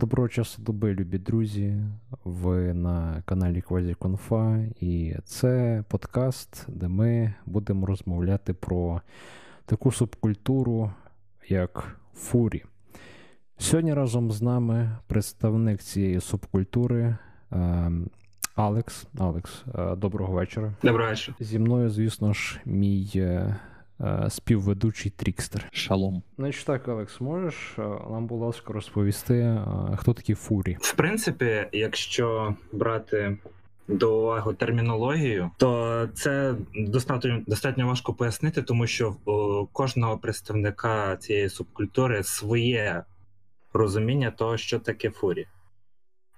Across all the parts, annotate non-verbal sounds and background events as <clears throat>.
Доброго часу доби, любі друзі. Ви на каналі Квазіконфа, і це подкаст, де ми будемо розмовляти про таку субкультуру, як фурі. Сьогодні разом з нами представник цієї субкультури ем, Алекс. Алекс, е, доброго вечора. Доброго вечора. Зі мною, звісно ж, мій е, співведучий Трікстер. Шалом. Значить так, Алекс, можеш нам, будь ласка, розповісти, хто такі фурі? В принципі, якщо брати до уваги термінологію, то це достатньо достатньо важко пояснити, тому що у кожного представника цієї субкультури своє розуміння того, що таке фурі.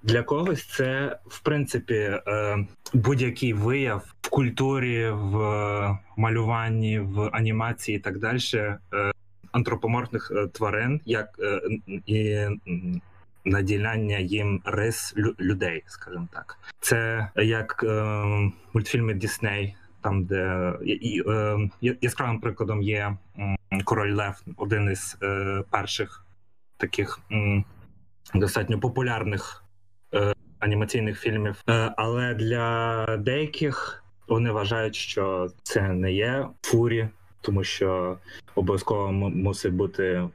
Для когось це в принципі е, будь-який вияв в культурі, в малюванні, в анімації і так далі е, антропоморфних е, тварин, як і наділяння їм рис людей, скажімо так. Це як мультфільми Дісней. Там, де і, е, яскравим прикладом є Король Лев, один із е, перших таких достатньо популярних анімаційних фільмів. Е, але для деяких вони вважають, що це не є фурі, тому що обов'язково мусить бути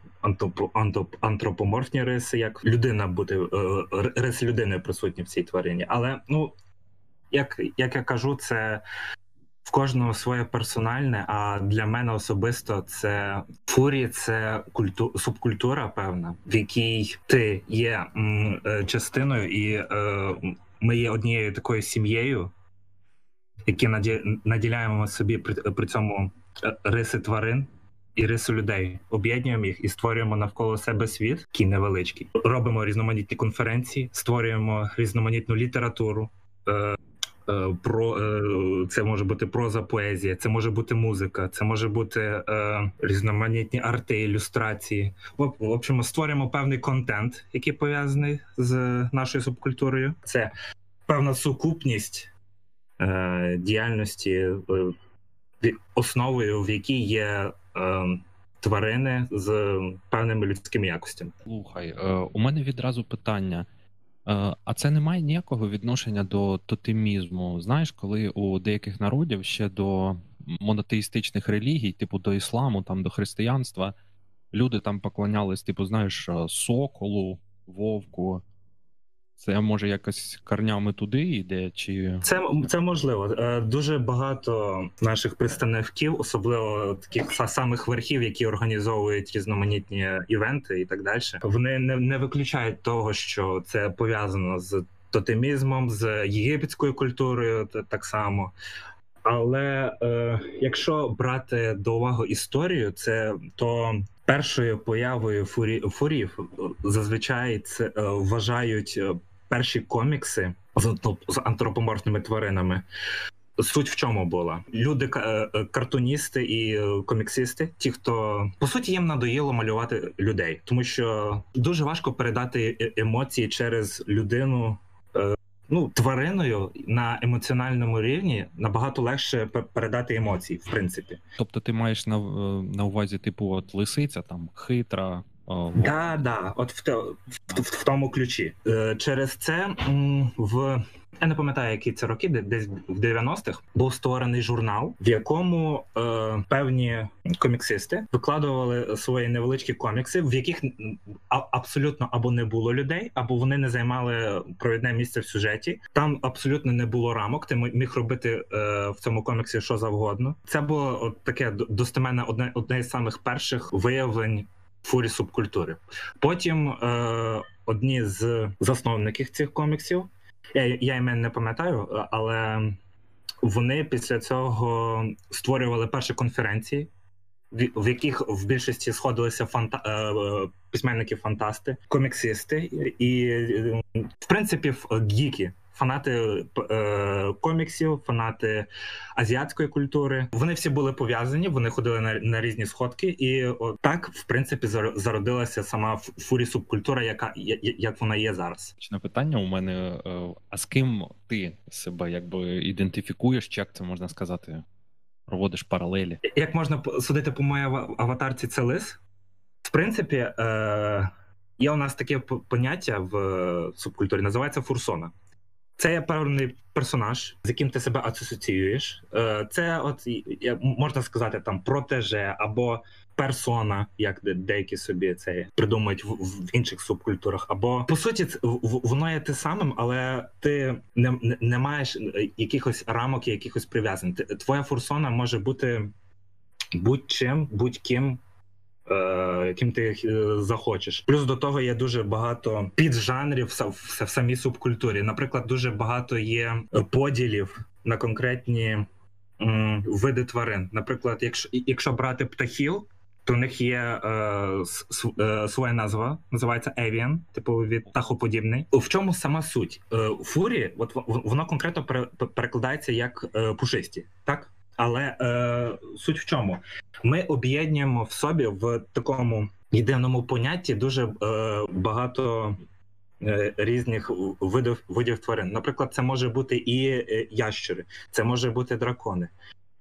антропоморфні риси, як людина бути рис риси людини присутні в цій тварині. Але ну як, як я кажу, це в кожного своє персональне. А для мене особисто це фурі, це культу субкультура, певна, в якій ти є м, е, частиною, і е, ми є однією такою сім'єю, які наді... наділяємо собі при, при цьому е, риси тварин. І рису людей об'єднуємо їх і створюємо навколо себе світ, який невеличкий. Робимо різноманітні конференції, створюємо різноманітну літературу, Е, про е, це може бути проза поезія, це може бути музика, це може бути е, різноманітні арти, ілюстрації. В, общем, створюємо певний контент, який пов'язаний з нашою субкультурою. Це певна сукупність е, діяльності, е, основою, в якій є. Е, Тварини з певними людськими якостями. Слухай, у мене відразу питання. Е, а це не має ніякого відношення до тотемізму. Знаєш, коли у деяких народів ще до монотеїстичних релігій, типу до ісламу, там до християнства, люди там поклонялись, типу, знаєш, е, соколу, вовку. Це може якось корнями туди йде, чи це це можливо. Е, дуже багато наших представників, особливо таких самих верхів, які організовують різноманітні івенти і так далі. Вони не, не виключають того, що це пов'язано з тотемізмом, з єгипетською культурою, так само. Але е, якщо брати до уваги історію, це то першою появою фурі, фурів зазвичай це е, вважають е, перші комікси з, з антропоморфними тваринами. Суть в чому була люди, е, картуністи і коміксисти, ті, хто по суті їм надоїло малювати людей, тому що дуже важко передати емоції через людину ну, твариною на емоціональному рівні набагато легше передати емоції, в принципі. Тобто, ти маєш на на увазі, типу, от лисиця там хитра. Так, да, да, от в, в, в, в тому ключі. Е, через це в я не пам'ятаю, які це роки, десь в 90-х був створений журнал, в якому е, певні коміксисти викладували свої невеличкі комікси, в яких абсолютно або не було людей, або вони не займали провідне місце в сюжеті. Там абсолютно не було рамок. Ти міг робити е, в цьому коміксі що завгодно. Це було от таке достеменне одне одне з самих перших виявлень фурі субкультури. Потім е, одні з засновників цих коміксів. Я я імен не пам'ятаю, але вони після цього створювали перші конференції, в яких в більшості сходилися фанта... Е, письменники-фантасти, коміксисти і, в принципі, гіки фанати е, коміксів, фанати азіатської культури. Вони всі були пов'язані, вони ходили на на різні сходки, і от так, в принципі, зародилася сама фурі субкультура, яка як вона є зараз. На питання у мене: е, а з ким ти себе якби ідентифікуєш, чи як це можна сказати? Проводиш паралелі? Як можна судити по моїй аватарці, це лис? В принципі, е, є у нас таке поняття в субкультурі, називається фурсона. Це певний персонаж, з яким ти себе асоціюєш. Е, це, от можна сказати, там протеже або персона, як деякі собі це придумують в, в інших субкультурах. Або по суті, воно є те самим, але ти не не маєш якихось рамок, і якихось прив'язань. Твоя фурсона може бути будь-чим, будь-ким. Яким ти е, захочеш, плюс до того є дуже багато піджанрів в, в самій субкультурі. Наприклад, дуже багато є поділів на конкретні види тварин. Наприклад, якщо якщо брати птахів, то у них є е, е, своя назва, називається Avian, типу від птахоподібний. В чому сама суть? Е, Фурі, от воно конкретно перекладається як е, пушисті, так? Але е, суть в чому? Ми об'єднуємо в собі в такому єдиному понятті дуже е, багато е, різних видів видів тварин. Наприклад, це може бути і е, ящери, це може бути дракони,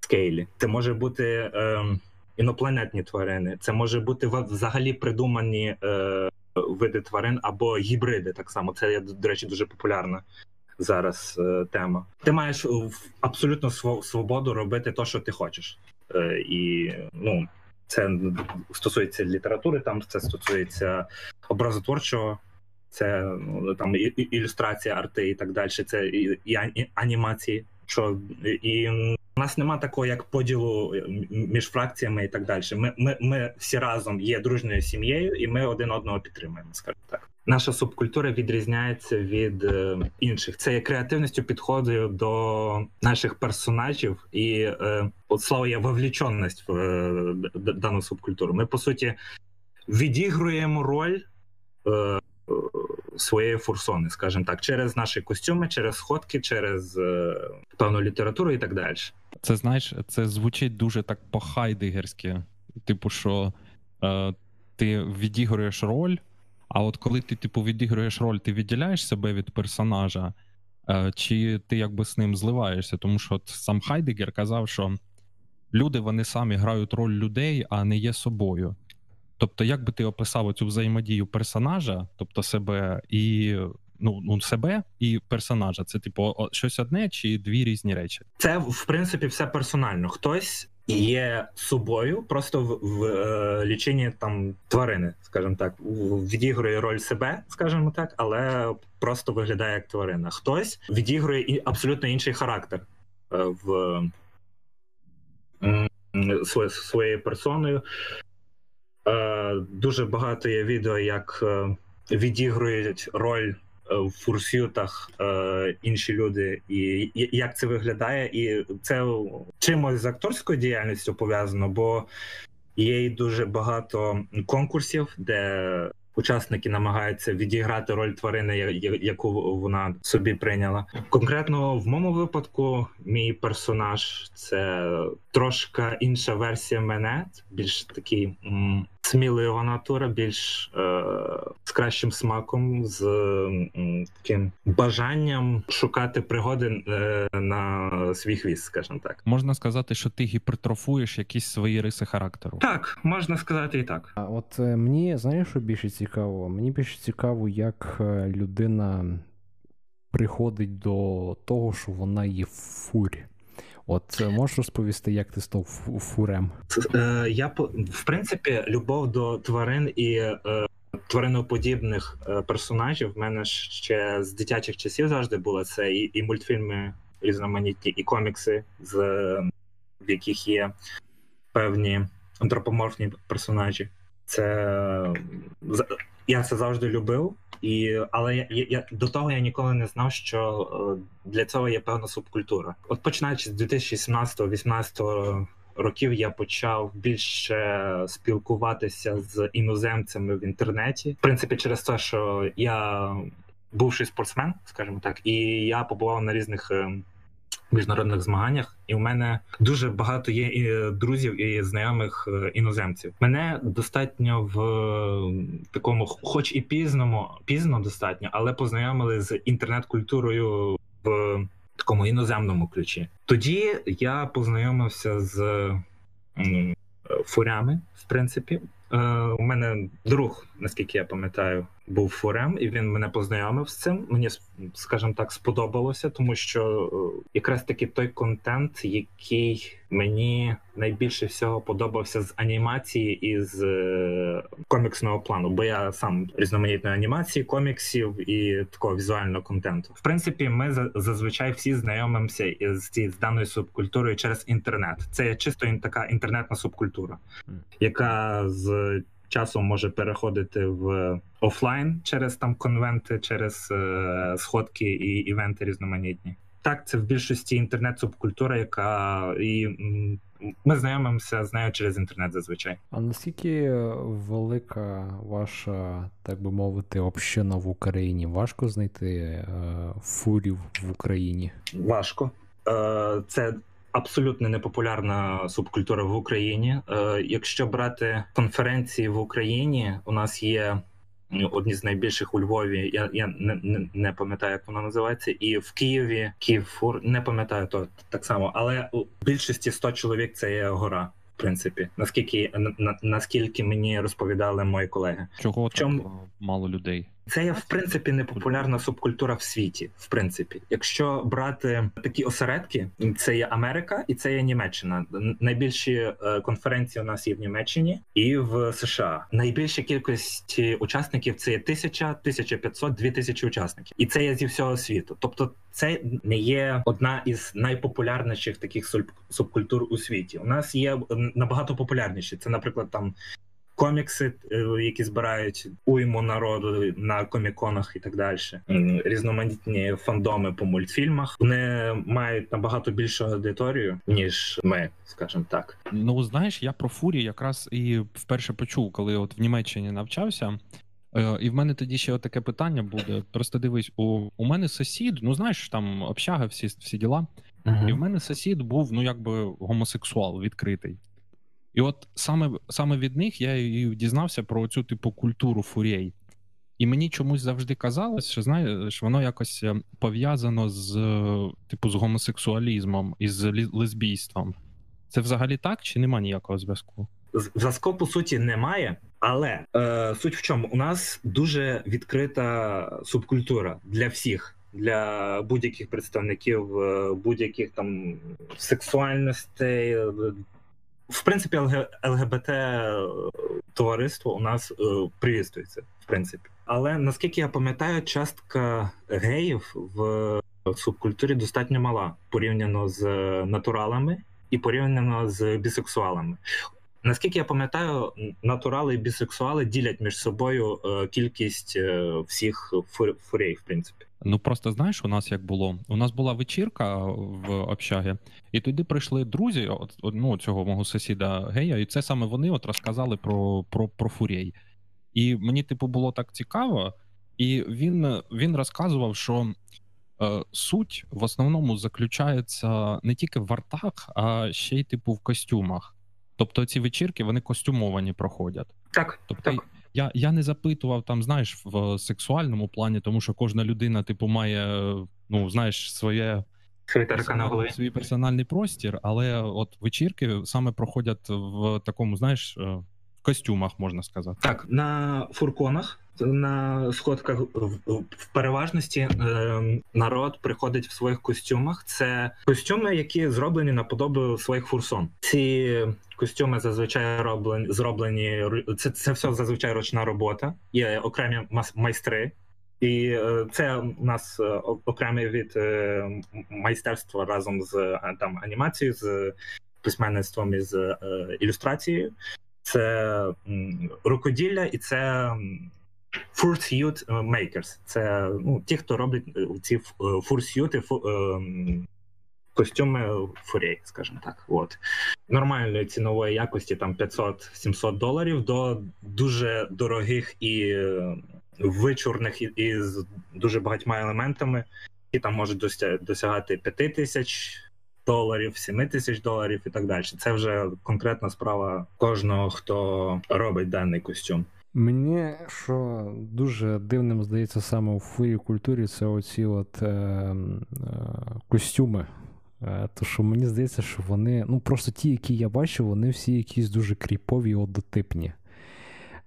скейлі, це може бути. Е, інопланетні тварини, це може бути взагалі придумані е, види тварин або гібриди. Так само це до речі, дуже популярна зараз е, тема. Ти маєш абсолютно свободу робити те, що ти хочеш, е, і ну. Це стосується літератури, там це стосується образотворчого, це ну, там і, і, ілюстрація, арти і так далі. Це і, і анімації. Що і у нас нема такого як поділу е, між фракціями і так далі. Ми ми, ми всі разом є дружною сім'єю, і ми один одного підтримуємо. скажімо так. Наша субкультура відрізняється від е, інших. Це є креативністю підходу до наших персонажів, і е, от слово є вовліченість в е, дану субкультуру. Ми по суті відігруємо роль. Своєї фурсони, скажімо так, через наші костюми, через сходки, через е, певну літературу і так далі. Це знаєш, це звучить дуже так по-хайдегерськи. Типу, що е, ти відігруєш роль, а от коли ти, типу, відігруєш роль, ти відділяєш себе від персонажа, е, чи ти якби з ним зливаєшся? Тому що от сам Хайдегер казав, що люди вони самі грають роль людей, а не є собою. Тобто, як би ти описав цю взаємодію персонажа, тобто себе і ну ну себе і персонажа, це типу щось одне чи дві різні речі? Це в принципі все персонально. Хтось є собою, просто в, в е, ліченні там тварини, скажімо так, відігрує роль себе, скажімо так, але просто виглядає як тварина. Хтось відігрує і абсолютно інший характер е, в своє, своєю персоною. Е, дуже багато є відео, як відігрують роль в фурсютах інші люди, і як це виглядає, і це чимось з акторською діяльністю пов'язано, бо є дуже багато конкурсів, де учасники намагаються відіграти роль тварини, яку вона собі прийняла. Конкретно в моєму випадку, мій персонаж це трошки інша версія мене, більш такий м- смілива натура, більш е- з кращим смаком, з м- таким бажанням шукати пригоди е- на свій хвіст, скажімо так. Можна сказати, що ти гіпертрофуєш якісь свої риси характеру. Так, можна сказати і так. А от е- мені знаєш, що більше цікаво? Мені більше цікаво, як е, людина приходить до того, що вона є фурі. От е, можеш розповісти, як ти став фурем? Е, Я в принципі любов до тварин і твариноподібних персонажів в мене ще з дитячих часів завжди було це і, і мультфільми різноманітні, і комікси, з в яких є певні антропоморфні персонажі. Це я це завжди любив, і але я, я до того я ніколи не знав, що е, для цього є певна субкультура. От починаючи з 2017-2018 років, я почав більше спілкуватися з іноземцями в інтернеті. В принципі, через те, що я бувший спортсмен, скажімо так, і я побував на різних ем, міжнародних змаганнях, і у мене дуже багато є і друзів і знайомих е, іноземців. Мене достатньо в такому, хоч і пізному, пізно достатньо, але познайомили з інтернет-культурою в такому іноземному ключі. Тоді я познайомився з фурями, в принципі. Е, у мене друг наскільки я пам'ятаю, був форем, і він мене познайомив з цим. Мені скажімо так сподобалося, тому що е, якраз таки той контент, який мені найбільше всього подобався з анімації і з е, коміксного плану, бо я сам різноманітної анімації, коміксів і такого візуального контенту. В принципі, ми зазвичай всі знайомимося із з даною субкультурою через інтернет. Це чисто така інтернетна субкультура, яка з часом може переходити в офлайн через там конвенти, через е, сходки і івенти різноманітні. Так, це в більшості інтернет-субкультура, яка і ми знайомимося з нею через інтернет зазвичай. А наскільки велика ваша, так би мовити, община в Україні? Важко знайти е, фурів в Україні? Важко. Е, Це абсолютно непопулярна субкультура в Україні. Е, Якщо брати конференції в Україні, у нас є одні з найбільших у Львові. Я я не не, не пам'ятаю, як вона називається, і в Києві Київфур не пам'ятаю то так само, але у більшості 100 чоловік це є гора. В принципі, наскільки на, наскільки мені розповідали мої колеги, чого в чому так мало людей? Це є в принципі непопулярна субкультура в світі. В принципі, якщо брати такі осередки, це є Америка і це є Німеччина. Найбільші е, конференції у нас є в Німеччині і в США. Найбільша кількість учасників це є тисяча, тисяча п'ятсот, дві тисячі учасників, і це є зі всього світу. Тобто, це не є одна із найпопулярніших таких субкультур у світі. У нас є набагато популярніші. Це, наприклад, там комікси, е, які збирають уйму народу на коміконах і так далі. Різноманітні фандоми по мультфільмах. Вони мають набагато більшу аудиторію, ніж ми, скажімо так. Ну знаєш, я про фурі якраз і вперше почув, коли от в Німеччині навчався. Е, і в мене тоді ще таке питання буде. Просто дивись, у у мене сусід, ну знаєш, там общага, всі всі діла. Uh-huh. І в мене сусід був ну якби гомосексуал відкритий. І от саме саме від них я і дізнався про цю типу культуру фурей. І мені чомусь завжди казалось, що знаєш, воно якось е, пов'язано з типу з гомосексуалізмом і з лесбійством. Це взагалі так чи нема ніякого зв'язку? Зв'язку по суті немає, але е, суть в чому у нас дуже відкрита субкультура для всіх, для будь-яких представників е, будь-яких там сексуальностей, в принципі, ЛГБТ е, товариство у нас е, привістується, в принципі. Але наскільки я пам'ятаю, частка геїв в субкультурі достатньо мала порівняно з натуралами і порівняно з бісексуалами. Наскільки я пам'ятаю, натурали і бісексуали ділять між собою е, кількість всіх фурей, в принципі. Ну просто знаєш, у нас як було? У нас була вечірка в общагі, і туди прийшли друзі от, ну, цього мого сусіда гея, і це саме вони от розказали про про, про фурей. І мені, типу, було так цікаво, і він він розказував, що е, суть в основному заключається не тільки в вартах, а ще й типу в костюмах. Тобто ці вечірки вони костюмовані проходять. Так. Тобто так. Я я не запитував там, знаєш, в сексуальному плані, тому що кожна людина, типу, має, ну, знаєш, своє персонал, свій персональний простір, але от вечірки саме проходять в такому, знаєш, е, в костюмах, можна сказати. Так, на фурконах на сходках в переважності е, народ приходить в своїх костюмах. Це костюми, які зроблені на подобу своїх фурсон. Ці костюми зазвичай роблені зроблені. Це це все зазвичай ручна робота. Є окремі майстри. І е, це у нас е, окремий від майстерства разом з там анімацією, з письменництвом і з ілюстрацією. Це рукоділля і це fursuit е, makers. Це ну, ті, хто роблять е, ці фурсюти, е, костюми фурей, скажімо так. От. Нормальної цінової якості там 500-700 доларів до дуже дорогих і вичурних і з дуже багатьма елементами, які там можуть досягати 5 тисяч. Доларів, 7 тисяч доларів і так далі. Це вже конкретна справа кожного, хто робить даний костюм. Мені що дуже дивним здається саме у фурі культурі, це оці от е, е, костюми. Е, то що мені здається, що вони, ну просто ті, які я бачу, вони всі якісь дуже кріпові однотипні.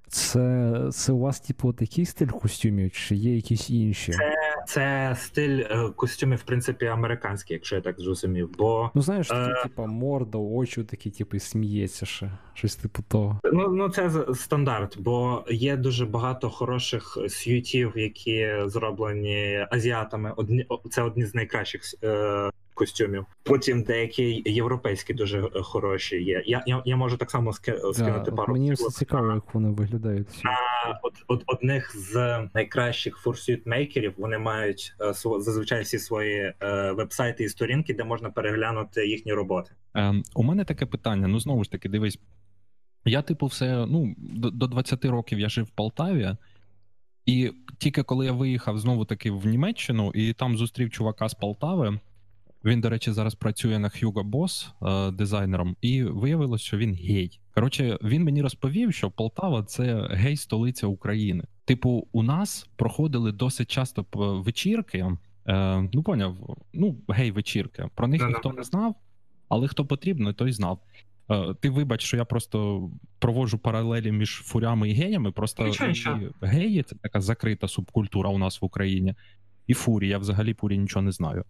Це це у вас, типу, такий стиль костюмів, чи є якісь інші? Це це стиль е, костюмів, в принципі, американський, якщо я так зрозумів. Бо ну знаєш, такі, е... типу, морда, очі такі, типу, сміється ще. Щось типу того. Ну ну це стандарт, бо є дуже багато хороших сютів, які зроблені азіатами. Одні це одні з найкращих. Е костюмів. Потім деякі європейські дуже е, хороші є. Я я, я можу так само скинути да, пару. Мені все цікаво, як вони виглядають. На от, от одних з найкращих фурсют мейкерів вони мають е, зазвичай всі свої е, вебсайти і сторінки, де можна переглянути їхні роботи. Ем, У мене таке питання. Ну знову ж таки, дивись. Я, типу, все ну до, до 20 років я жив в Полтаві. І тільки коли я виїхав знову таки в Німеччину і там зустрів чувака з Полтави, він, до речі, зараз працює на Hugo Boss е, дизайнером, і виявилось, що він гей. Коротше, він мені розповів, що Полтава це гей-столиця України. Типу, у нас проходили досить часто вечірки. Е, ну, поняв, ну гей-вечірки. Про них ніхто не знав, але хто потрібно, той знав. Е, ти вибач, що я просто проводжу паралелі між фурями і геями. Просто геї це така закрита субкультура у нас в Україні, і фурі. Я взагалі фурі нічого не знаю.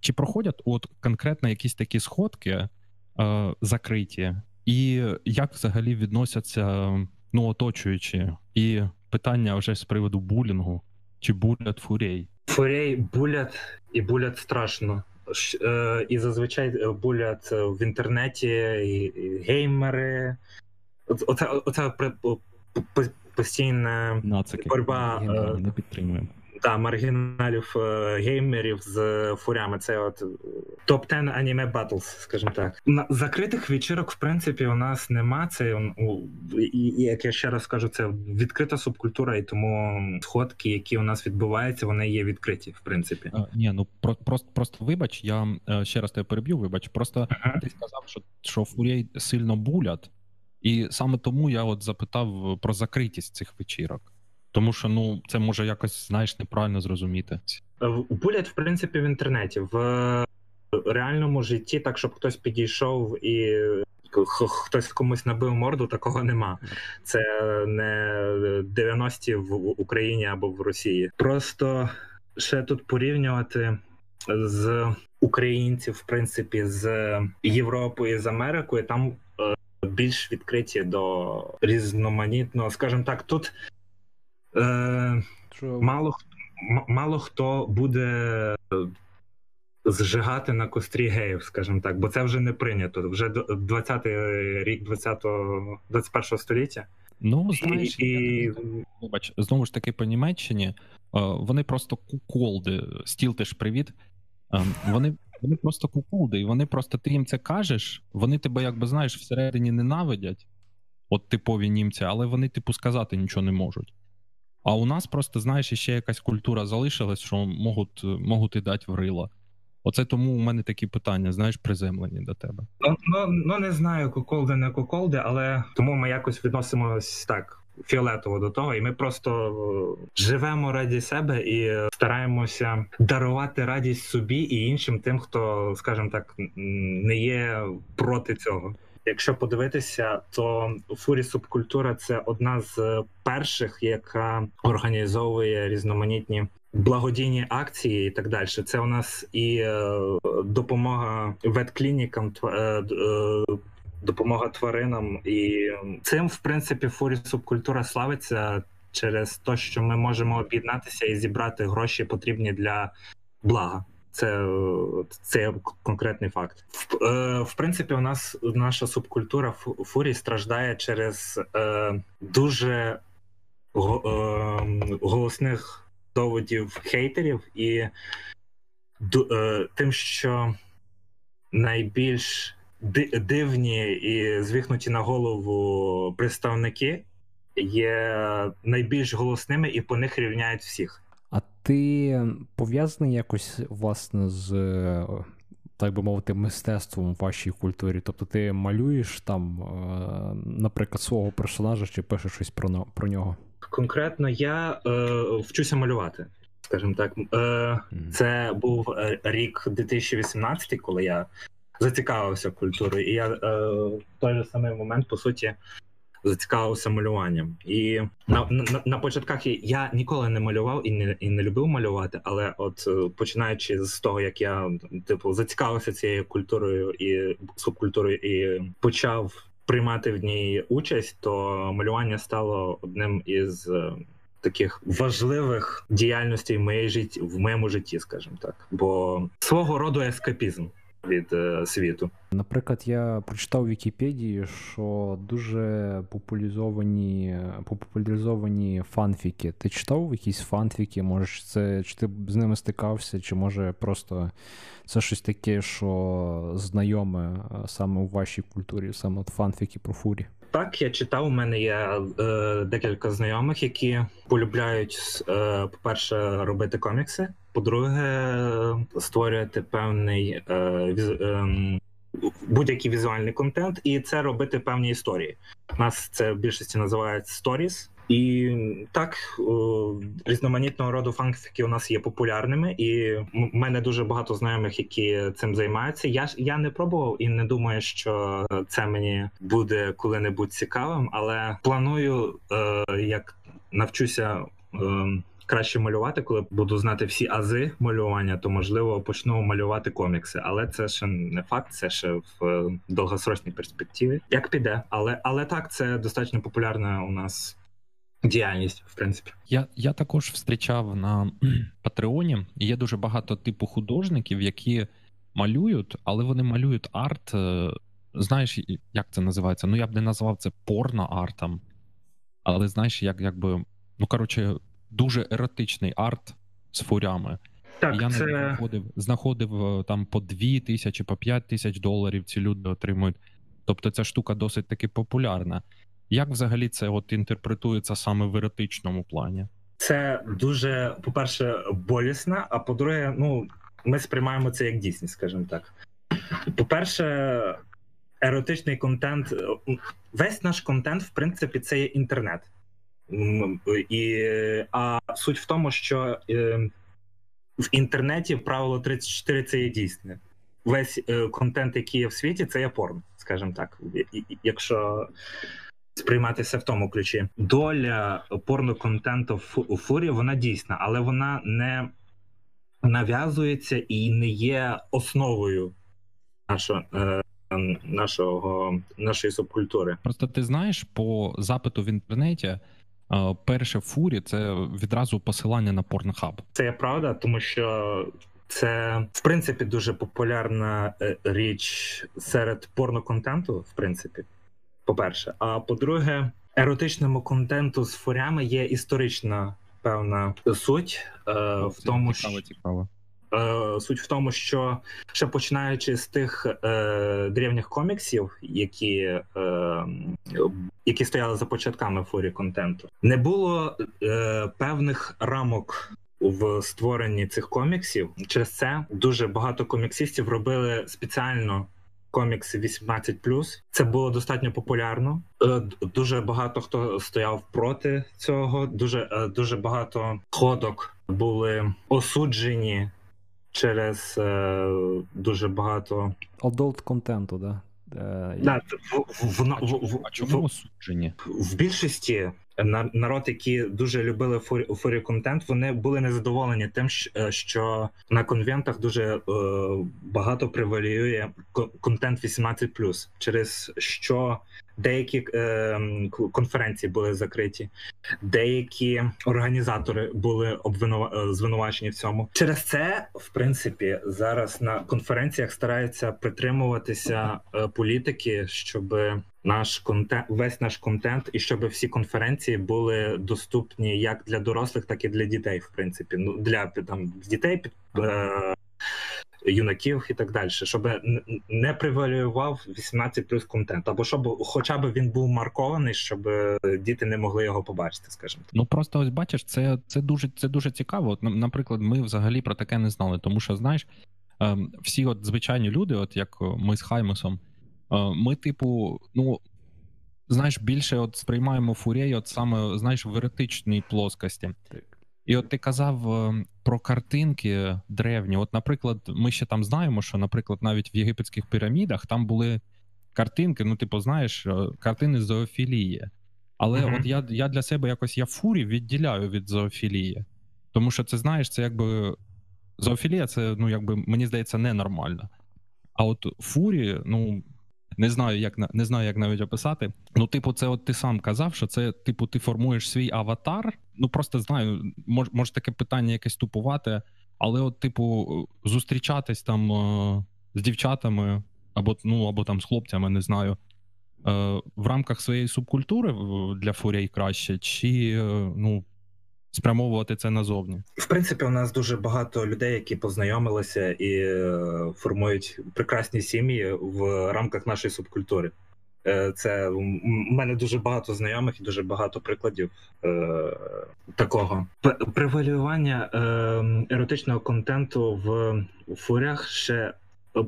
Чи проходять от конкретно якісь такі сходки е, закриті, і як взагалі відносяться ну, оточуючі? І питання вже з приводу булінгу, чи булять фурей? Фурей булять і булять страшно. Е, і зазвичай булять в інтернеті і геймери. Оце, оце постійна боротьба. Не підтримуємо та маргіналів е, геймерів з фурями. Це от топ 10 anime battles, скажімо так. На закритих вечірок, в принципі, у нас нема. Це і, і як я ще раз скажу, це відкрита субкультура, і тому сходки, які у нас відбуваються, вони є відкриті, в принципі. А, ні, ну про, просто просто вибач, я е, ще раз тебе переб'ю. Вибач, просто uh-huh. ти сказав, що що фурей сильно булять, і саме тому я от запитав про закритість цих вечірок. Тому що ну це може якось знаєш неправильно зрозуміти. Булять, в принципі, в інтернеті в реальному житті, так щоб хтось підійшов і хтось комусь набив морду, такого нема. Це не 90-ті в Україні або в Росії. Просто ще тут порівнювати з українців, в принципі, з Європою з Америкою. Там е, більш відкриті до різноманітного, скажімо так, тут. Е, Мало мало хто буде е, зжигати на кострі геїв, скажімо так, бо це вже не прийнято. Вже 20-й рік 20-го, 21-го століття. Ну, знаєш, і... Бач, знову ж таки, по Німеччині е, вони просто куколди, стіл теж привіт. Е, вони вони просто куколди, і вони просто ти їм це кажеш, вони тебе, якби знаєш, всередині ненавидять, от типові німці, але вони, типу, сказати нічого не можуть. А у нас просто, знаєш, ще якась культура залишилась, що можуть можуть і дати в рила. Оце тому у мене такі питання, знаєш, приземлені до тебе. Ну ну, ну не знаю, куколди, не куколди, але тому ми якось відносимось так фіолетово до того, і ми просто живемо раді себе і стараємося дарувати радість собі і іншим тим, хто, скажімо так, не є проти цього. Якщо подивитися, то фурі субкультура це одна з перших, яка організовує різноманітні благодійні акції і так далі. Це у нас і е, допомога ветклінікам, е, е, допомога тваринам, і цим, в принципі, фурі субкультура славиться через те, що ми можемо об'єднатися і зібрати гроші потрібні для блага. Це це конкретний факт. В, е, в принципі, у нас наша субкультура фурі страждає через е, дуже го, е, голосних доводів хейтерів і е, тим, що найбільш дивні і звихнуті на голову представники є найбільш голосними і по них рівняють всіх. Ти пов'язаний якось власне з, так би мовити, мистецтвом в вашій культурі? Тобто ти малюєш там, е, наприклад, свого персонажа чи пишеш щось про про нього? Конкретно я е, вчуся малювати, скажімо так. Е, Це був е, рік 2018, коли я зацікавився культурою, і я е, в той же самий момент, по суті. Зацікавився малюванням. І на на, на початках я ніколи не малював і не і не любив малювати, але от е, починаючи з того, як я типу зацікавився цією культурою і субкультурою, і почав приймати в ній участь, то малювання стало одним із. Е, таких важливих діяльностей моїй житті в моєму житті, скажімо так, бо свого роду ескапізм від е, світу. Наприклад, я прочитав в Вікіпедії, що дуже популяризовані популяризовані фанфіки. Ти читав якісь фанфіки? Може, це чи ти з ними стикався, чи може просто це щось таке, що знайоме е, саме у вашій культурі, саме от фанфіки про фурі? Так, я читав. У мене є е, декілька знайомих, які полюбляють, е, по-перше, робити комікси. По-друге, створювати певний е, віз, е, будь-який візуальний контент, і це робити певні історії. У нас це в більшості називають сторіс. І так різноманітного роду фанфіки у нас є популярними, і в мене дуже багато знайомих, які цим займаються. Я я не пробував і не думаю, що це мені буде коли-небудь цікавим, але планую, е, як навчуся. Е, краще малювати, коли буду знати всі ази малювання, то можливо почну малювати комікси. Але це ще не факт, це ще в е, довгосрочній перспективі. Як піде, але але так це достатньо популярна у нас діяльність, в принципі. Я я також зустрічав на <clears throat> Патреоні. Є дуже багато типу художників, які малюють, але вони малюють арт. Е, знаєш, як це називається? Ну я б не назвав це порно-артом, але знаєш, як якби ну коротше, дуже еротичний арт з фурями. Так, Я це... знаходив, знаходив е, там по 2 тисячі, по 5 тисяч доларів. Ці люди отримують. Тобто ця штука досить таки популярна. Як взагалі це от інтерпретується саме в еротичному плані? Це дуже, по-перше, болісно, а по-друге, ну ми сприймаємо це як дійсність, скажімо так. По-перше, еротичний контент, весь наш контент, в принципі, це є інтернет. І, А суть в тому, що е, в інтернеті правило 34 це є дійсне. Весь е, контент, який є в світі, це є порно, скажімо так. Якщо сприйматися в тому ключі. Доля порноконтенту у фурі вона дійсна, але вона не нав'язується і не є основою нашого. Е, нашого нашої субкультури просто ти знаєш по запиту в інтернеті. Е, перше фурі це відразу посилання на порнхаб. Це є правда, тому що це в принципі дуже популярна е, річ серед порноконтенту, в принципі по-перше. А по-друге, еротичному контенту з фурями є історична певна суть е, в тому, цікаво, цікаво. Е, Суть в тому, що ще починаючи з тих е, древніх коміксів, які е, які стояли за початками фурі контенту, не було е, певних рамок в створенні цих коміксів. Через це дуже багато коміксистів робили спеціально комікси 18+. Це було достатньо популярно. Е, дуже багато хто стояв проти цього. Дуже е, дуже багато ходок були осуджені через е, дуже багато Adult контенту, да. Да, в, в, в, в, а чому осуджені? В більшості народ, які дуже любили фурі контент, вони були незадоволені тим, е, що на конвентах дуже е, багато превалює контент 18+, через що деякі е, конференції були закриті, деякі організатори були обвинува... звинувачені в цьому. Через це, в принципі, зараз на конференціях стараються притримуватися політики, щоб наш контент, весь наш контент, і щоб всі конференції були доступні як для дорослих, так і для дітей, в принципі. Ну для там дітей е, юнаків і так далі, щоб не превалював 18 плюс контент, або щоб, хоча б він був маркований, щоб діти не могли його побачити. скажімо. так. Ну просто ось бачиш, це це дуже це дуже цікаво. От, наприклад, ми взагалі про таке не знали, тому що знаєш. Ем, всі от звичайні люди, от як ми з Хаймусом, ми, типу, ну. Знаєш, більше от сприймаємо фурей, от саме знаєш, в еретичній плоскості. Так. І от ти казав е, про картинки древні. От, наприклад, ми ще там знаємо, що, наприклад, навіть в єгипетських пірамідах там були картинки, ну, типу, знаєш, картини зоофілії. Але mm-hmm. от я я для себе якось я фурі відділяю від зоофілії. Тому що це знаєш, це якби зоофілія, це ну якби мені здається ненормально. А от фурі, ну не знаю, як не знаю, як навіть описати. Ну, типу, це от ти сам казав, що це, типу, ти формуєш свій аватар. Ну просто знаю, мож, може таке питання якесь тупувати, але, от, типу, зустрічатись там е, з дівчатами або ну, або там з хлопцями, не знаю. Е, в рамках своєї субкультури для фурій краще, чи е, ну спрямовувати це назовні. В принципі, у нас дуже багато людей, які познайомилися і е, формують прекрасні сім'ї в рамках нашої субкультури. Е, це у мене дуже багато знайомих і дуже багато прикладів е, такого. Превалювання е, еротичного контенту в фурях ще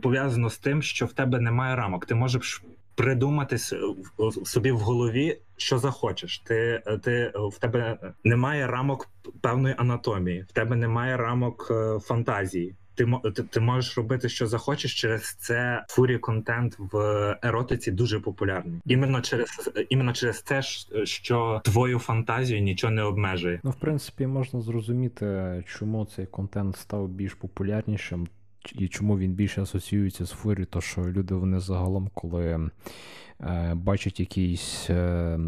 пов'язано з тим, що в тебе немає рамок. Ти можеш придумати собі в голові, що захочеш. Ти ти в тебе немає рамок певної анатомії, в тебе немає рамок е, фантазії. Ти ти, можеш робити, що захочеш. Через це фурі контент в еротиці дуже популярний. Іменно через іменно через те, що твою фантазію нічого не обмежує. Ну, в принципі, можна зрозуміти, чому цей контент став більш популярнішим і чому він більше асоціюється з фурі, то що люди вони загалом, коли е, бачать якийсь е,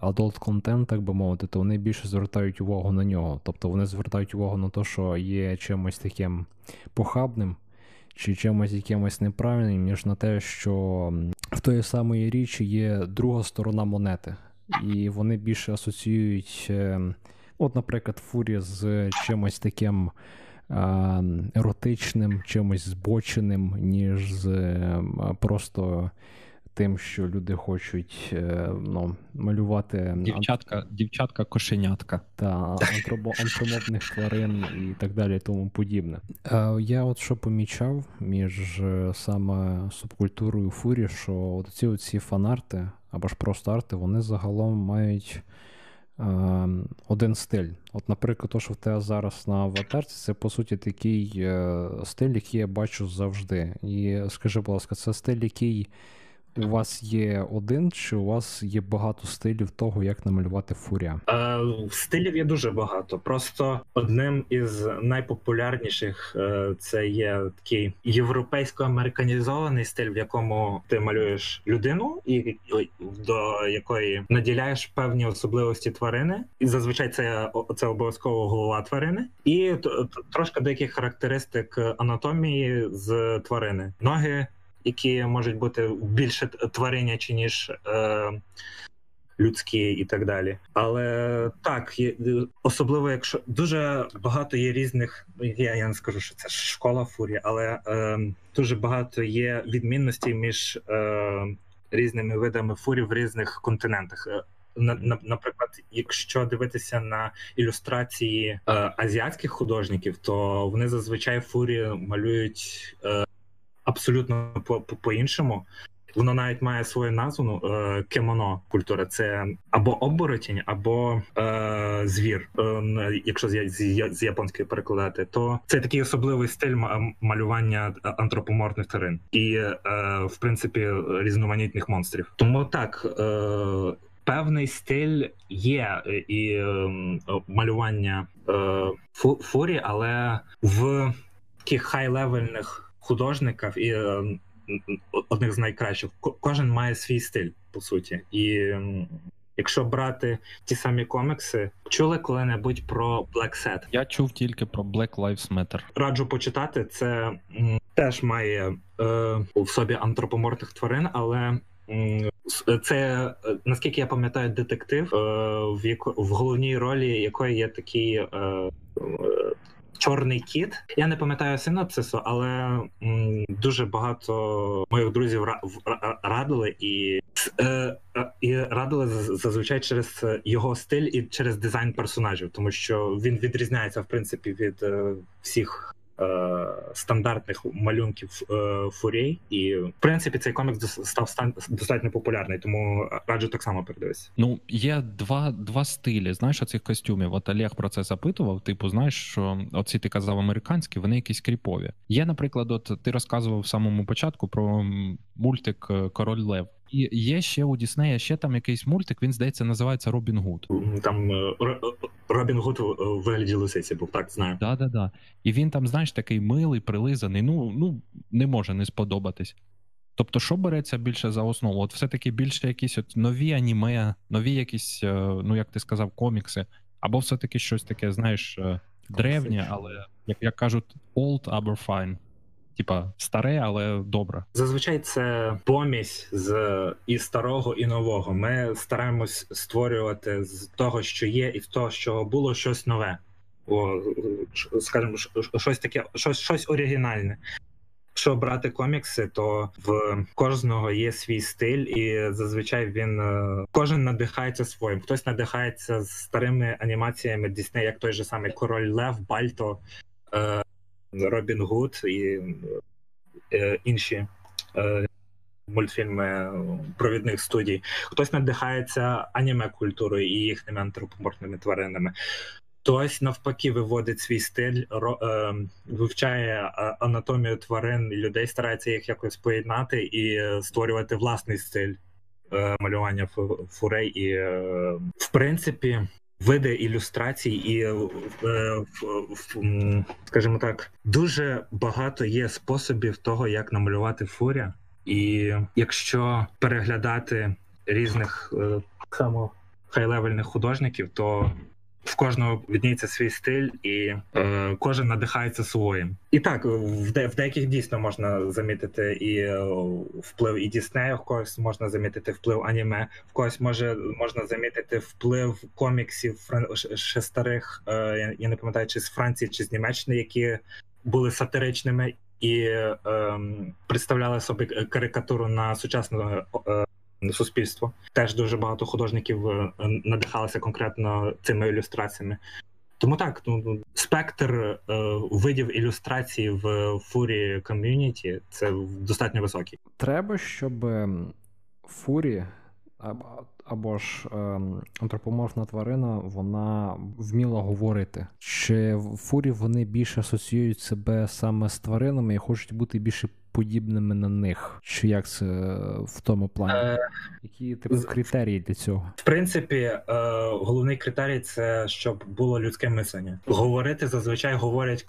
адолт контент, так би мовити, то вони більше звертають увагу на нього. Тобто вони звертають увагу на те, що є чимось таким похабним. Чи чимось якимось неправильним, ніж на те, що в тої самої річі є друга сторона монети, і вони більше асоціюють, е, от, наприклад, фурія з чимось таким еротичним, чимось збоченим, ніж з просто тим, що люди хочуть е, ну, малювати дівчатка, дівчатка кошенятка та антромовних тварин і так далі, і тому подібне. Я от що помічав між е, саме субкультурою фурі, що от ці оці фанарти або ж просто арти, вони загалом мають. Ем, один стиль. От, наприклад, то, що в тебе зараз на аватарці, це по суті такий е, стиль, який я бачу завжди. І скажи, будь ласка, це стиль, який у вас є один, чи у вас є багато стилів того, як намалювати фуря? Е, Стилів є дуже багато. Просто одним із найпопулярніших е, це є такий європейсько-американізований стиль, в якому ти малюєш людину, і до якої наділяєш певні особливості тварини, і зазвичай це це обов'язково голова тварини, і трошки деяких характеристик анатомії з тварини, ноги які можуть бути більше тваринячі, ніж е, людські і так далі. Але так, є, особливо, якщо дуже багато є різних, я я не скажу, що це школа фурі, але е, дуже багато є відмінностей між е, різними видами фурі в різних континентах. Е, на, наприклад, якщо дивитися на ілюстрації е, азіатських художників, то вони зазвичай фурі малюють е, абсолютно по-іншому. Воно навіть має свою назву ну, е, кемоно культура. Це або оборотінь, або е, звір. Е, якщо з, з, з японської перекладати, то це такий особливий стиль малювання антропоморфних тварин і, е, в принципі, різноманітних монстрів. Тому так. Е, Певний стиль є і е, малювання е, фурі, але в таких хай-левельних художників і е, одних з найкращих. Кожен має свій стиль, по суті. І якщо брати ті самі комікси, чули коли-небудь про Black Set? Я чув тільки про Black Lives Matter. Раджу почитати. Це теж має е, в собі антропоморфних тварин, але. Це наскільки я пам'ятаю, детектив, е, в яко в головній ролі якої є такий е, Чорний кіт. Я не пам'ятаю синопсису, але м, дуже багато моїх друзів радили і е, е, і радили зазвичай через його стиль і через дизайн персонажів, тому що він відрізняється в принципі від е, всіх стандартних малюнків фурей, і в принципі цей комікс став достатньо популярний, тому раджу так само передивитися. Ну є два два стилі. Знаєш, оцих костюмів. От Олег про це запитував. Типу, знаєш, що оці ти казав американські, вони якісь кріпові. Є, наприклад, от ти розказував в самому початку про мультик е, Король Лев. І є ще у Діснея ще там якийсь мультик, він здається, називається Робін Гуд. Там е, Робін Гуд в вигляді лисиці був, так знаю. Да, да, да. І він там, знаєш, такий милий, прилизаний. Ну ну не може не сподобатись. Тобто, що береться більше за основу? От все-таки більше якісь от нові аніме, нові якісь, е, ну як ти сказав, комікси, або все-таки щось таке, знаєш, е, древнє, але як як кажуть, old but fine типа старе, але добре. Зазвичай це помість з і старого, і нового. Ми стараємось створювати з того, що є, і з того, що було щось нове. О, скажімо, щось таке, щось щось оригінальне. Якщо брати комікси, то в кожного є свій стиль, і зазвичай він е, кожен надихається своїм. Хтось надихається старими анімаціями Дісней, як той же самий Король Лев, Бальто, е, Робін Гуд і е, інші е, мультфільми провідних студій. Хтось надихається аніме культурою і їхніми антропоморфними тваринами. Хтось навпаки виводить свій стиль, е, вивчає анатомію тварин людей, старається їх якось поєднати і створювати власний стиль малювання фурей. І в принципі, види ілюстрацій, і е, скажімо так, дуже багато є способів того, як намалювати фуря. І якщо переглядати різних е, само хай-левельних художників, то в кожного відніється свій стиль, і е, кожен надихається своїм. І так, в де в деяких дійсно можна замітити і е, вплив і Діснея, в когось можна замітити вплив аніме, в когось може можна замітити вплив коміксів ще старих. Е, я не пам'ятаю, чи з Франції, чи з Німеччини, які були сатиричними і е, представляли собі карикатуру на сучасну е, суспільство. Теж дуже багато художників е, надихалися конкретно цими ілюстраціями. Тому так, ну спектр е, видів ілюстрації в фурі ком'юніті це достатньо високий. Треба, щоб фурі або ж е, антропоморфна тварина вона вміла говорити. Чи в фурі вони більше асоціюють себе саме з тваринами і хочуть бути більше подібними на них? Чи як це в тому плані? Е, Які типу критерії для цього? В принципі, е, головний критерій це щоб було людське мислення. Говорити зазвичай говорять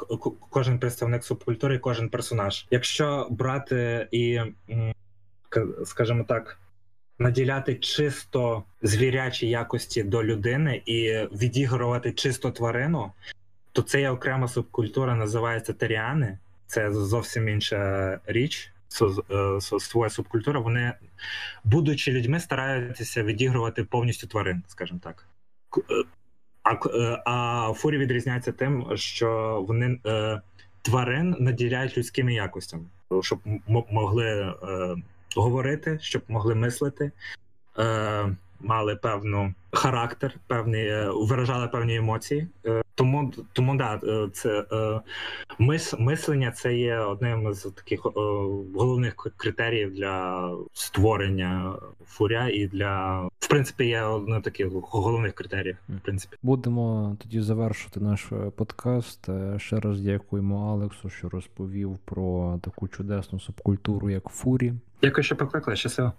кожен представник субкультури, кожен персонаж. Якщо брати і скажімо так наділяти чисто звірячі якості до людини і відігрувати чисто тварину, то це є окрема субкультура, називається теріани. Це зовсім інша річ. Е, своя субкультура. Вони, будучи людьми, стараються відігрувати повністю тварин, скажімо так. Е, а е, а фурі відрізняється тим, що вони тварин наділяють людськими якостями, щоб могли говорити, щоб могли мислити, е, мали певну характер, певні е, виражали певні емоції. Е, тому тому да, е, це мис, мислення це є одним з таких головних критеріїв для створення фуря і для в принципі є одним з таких головних критеріїв. В принципі, будемо тоді завершити наш подкаст. Ще раз дякуємо Алексу, що розповів про таку чудесну субкультуру, як фурі. Дякую, що покликали. Щасливо.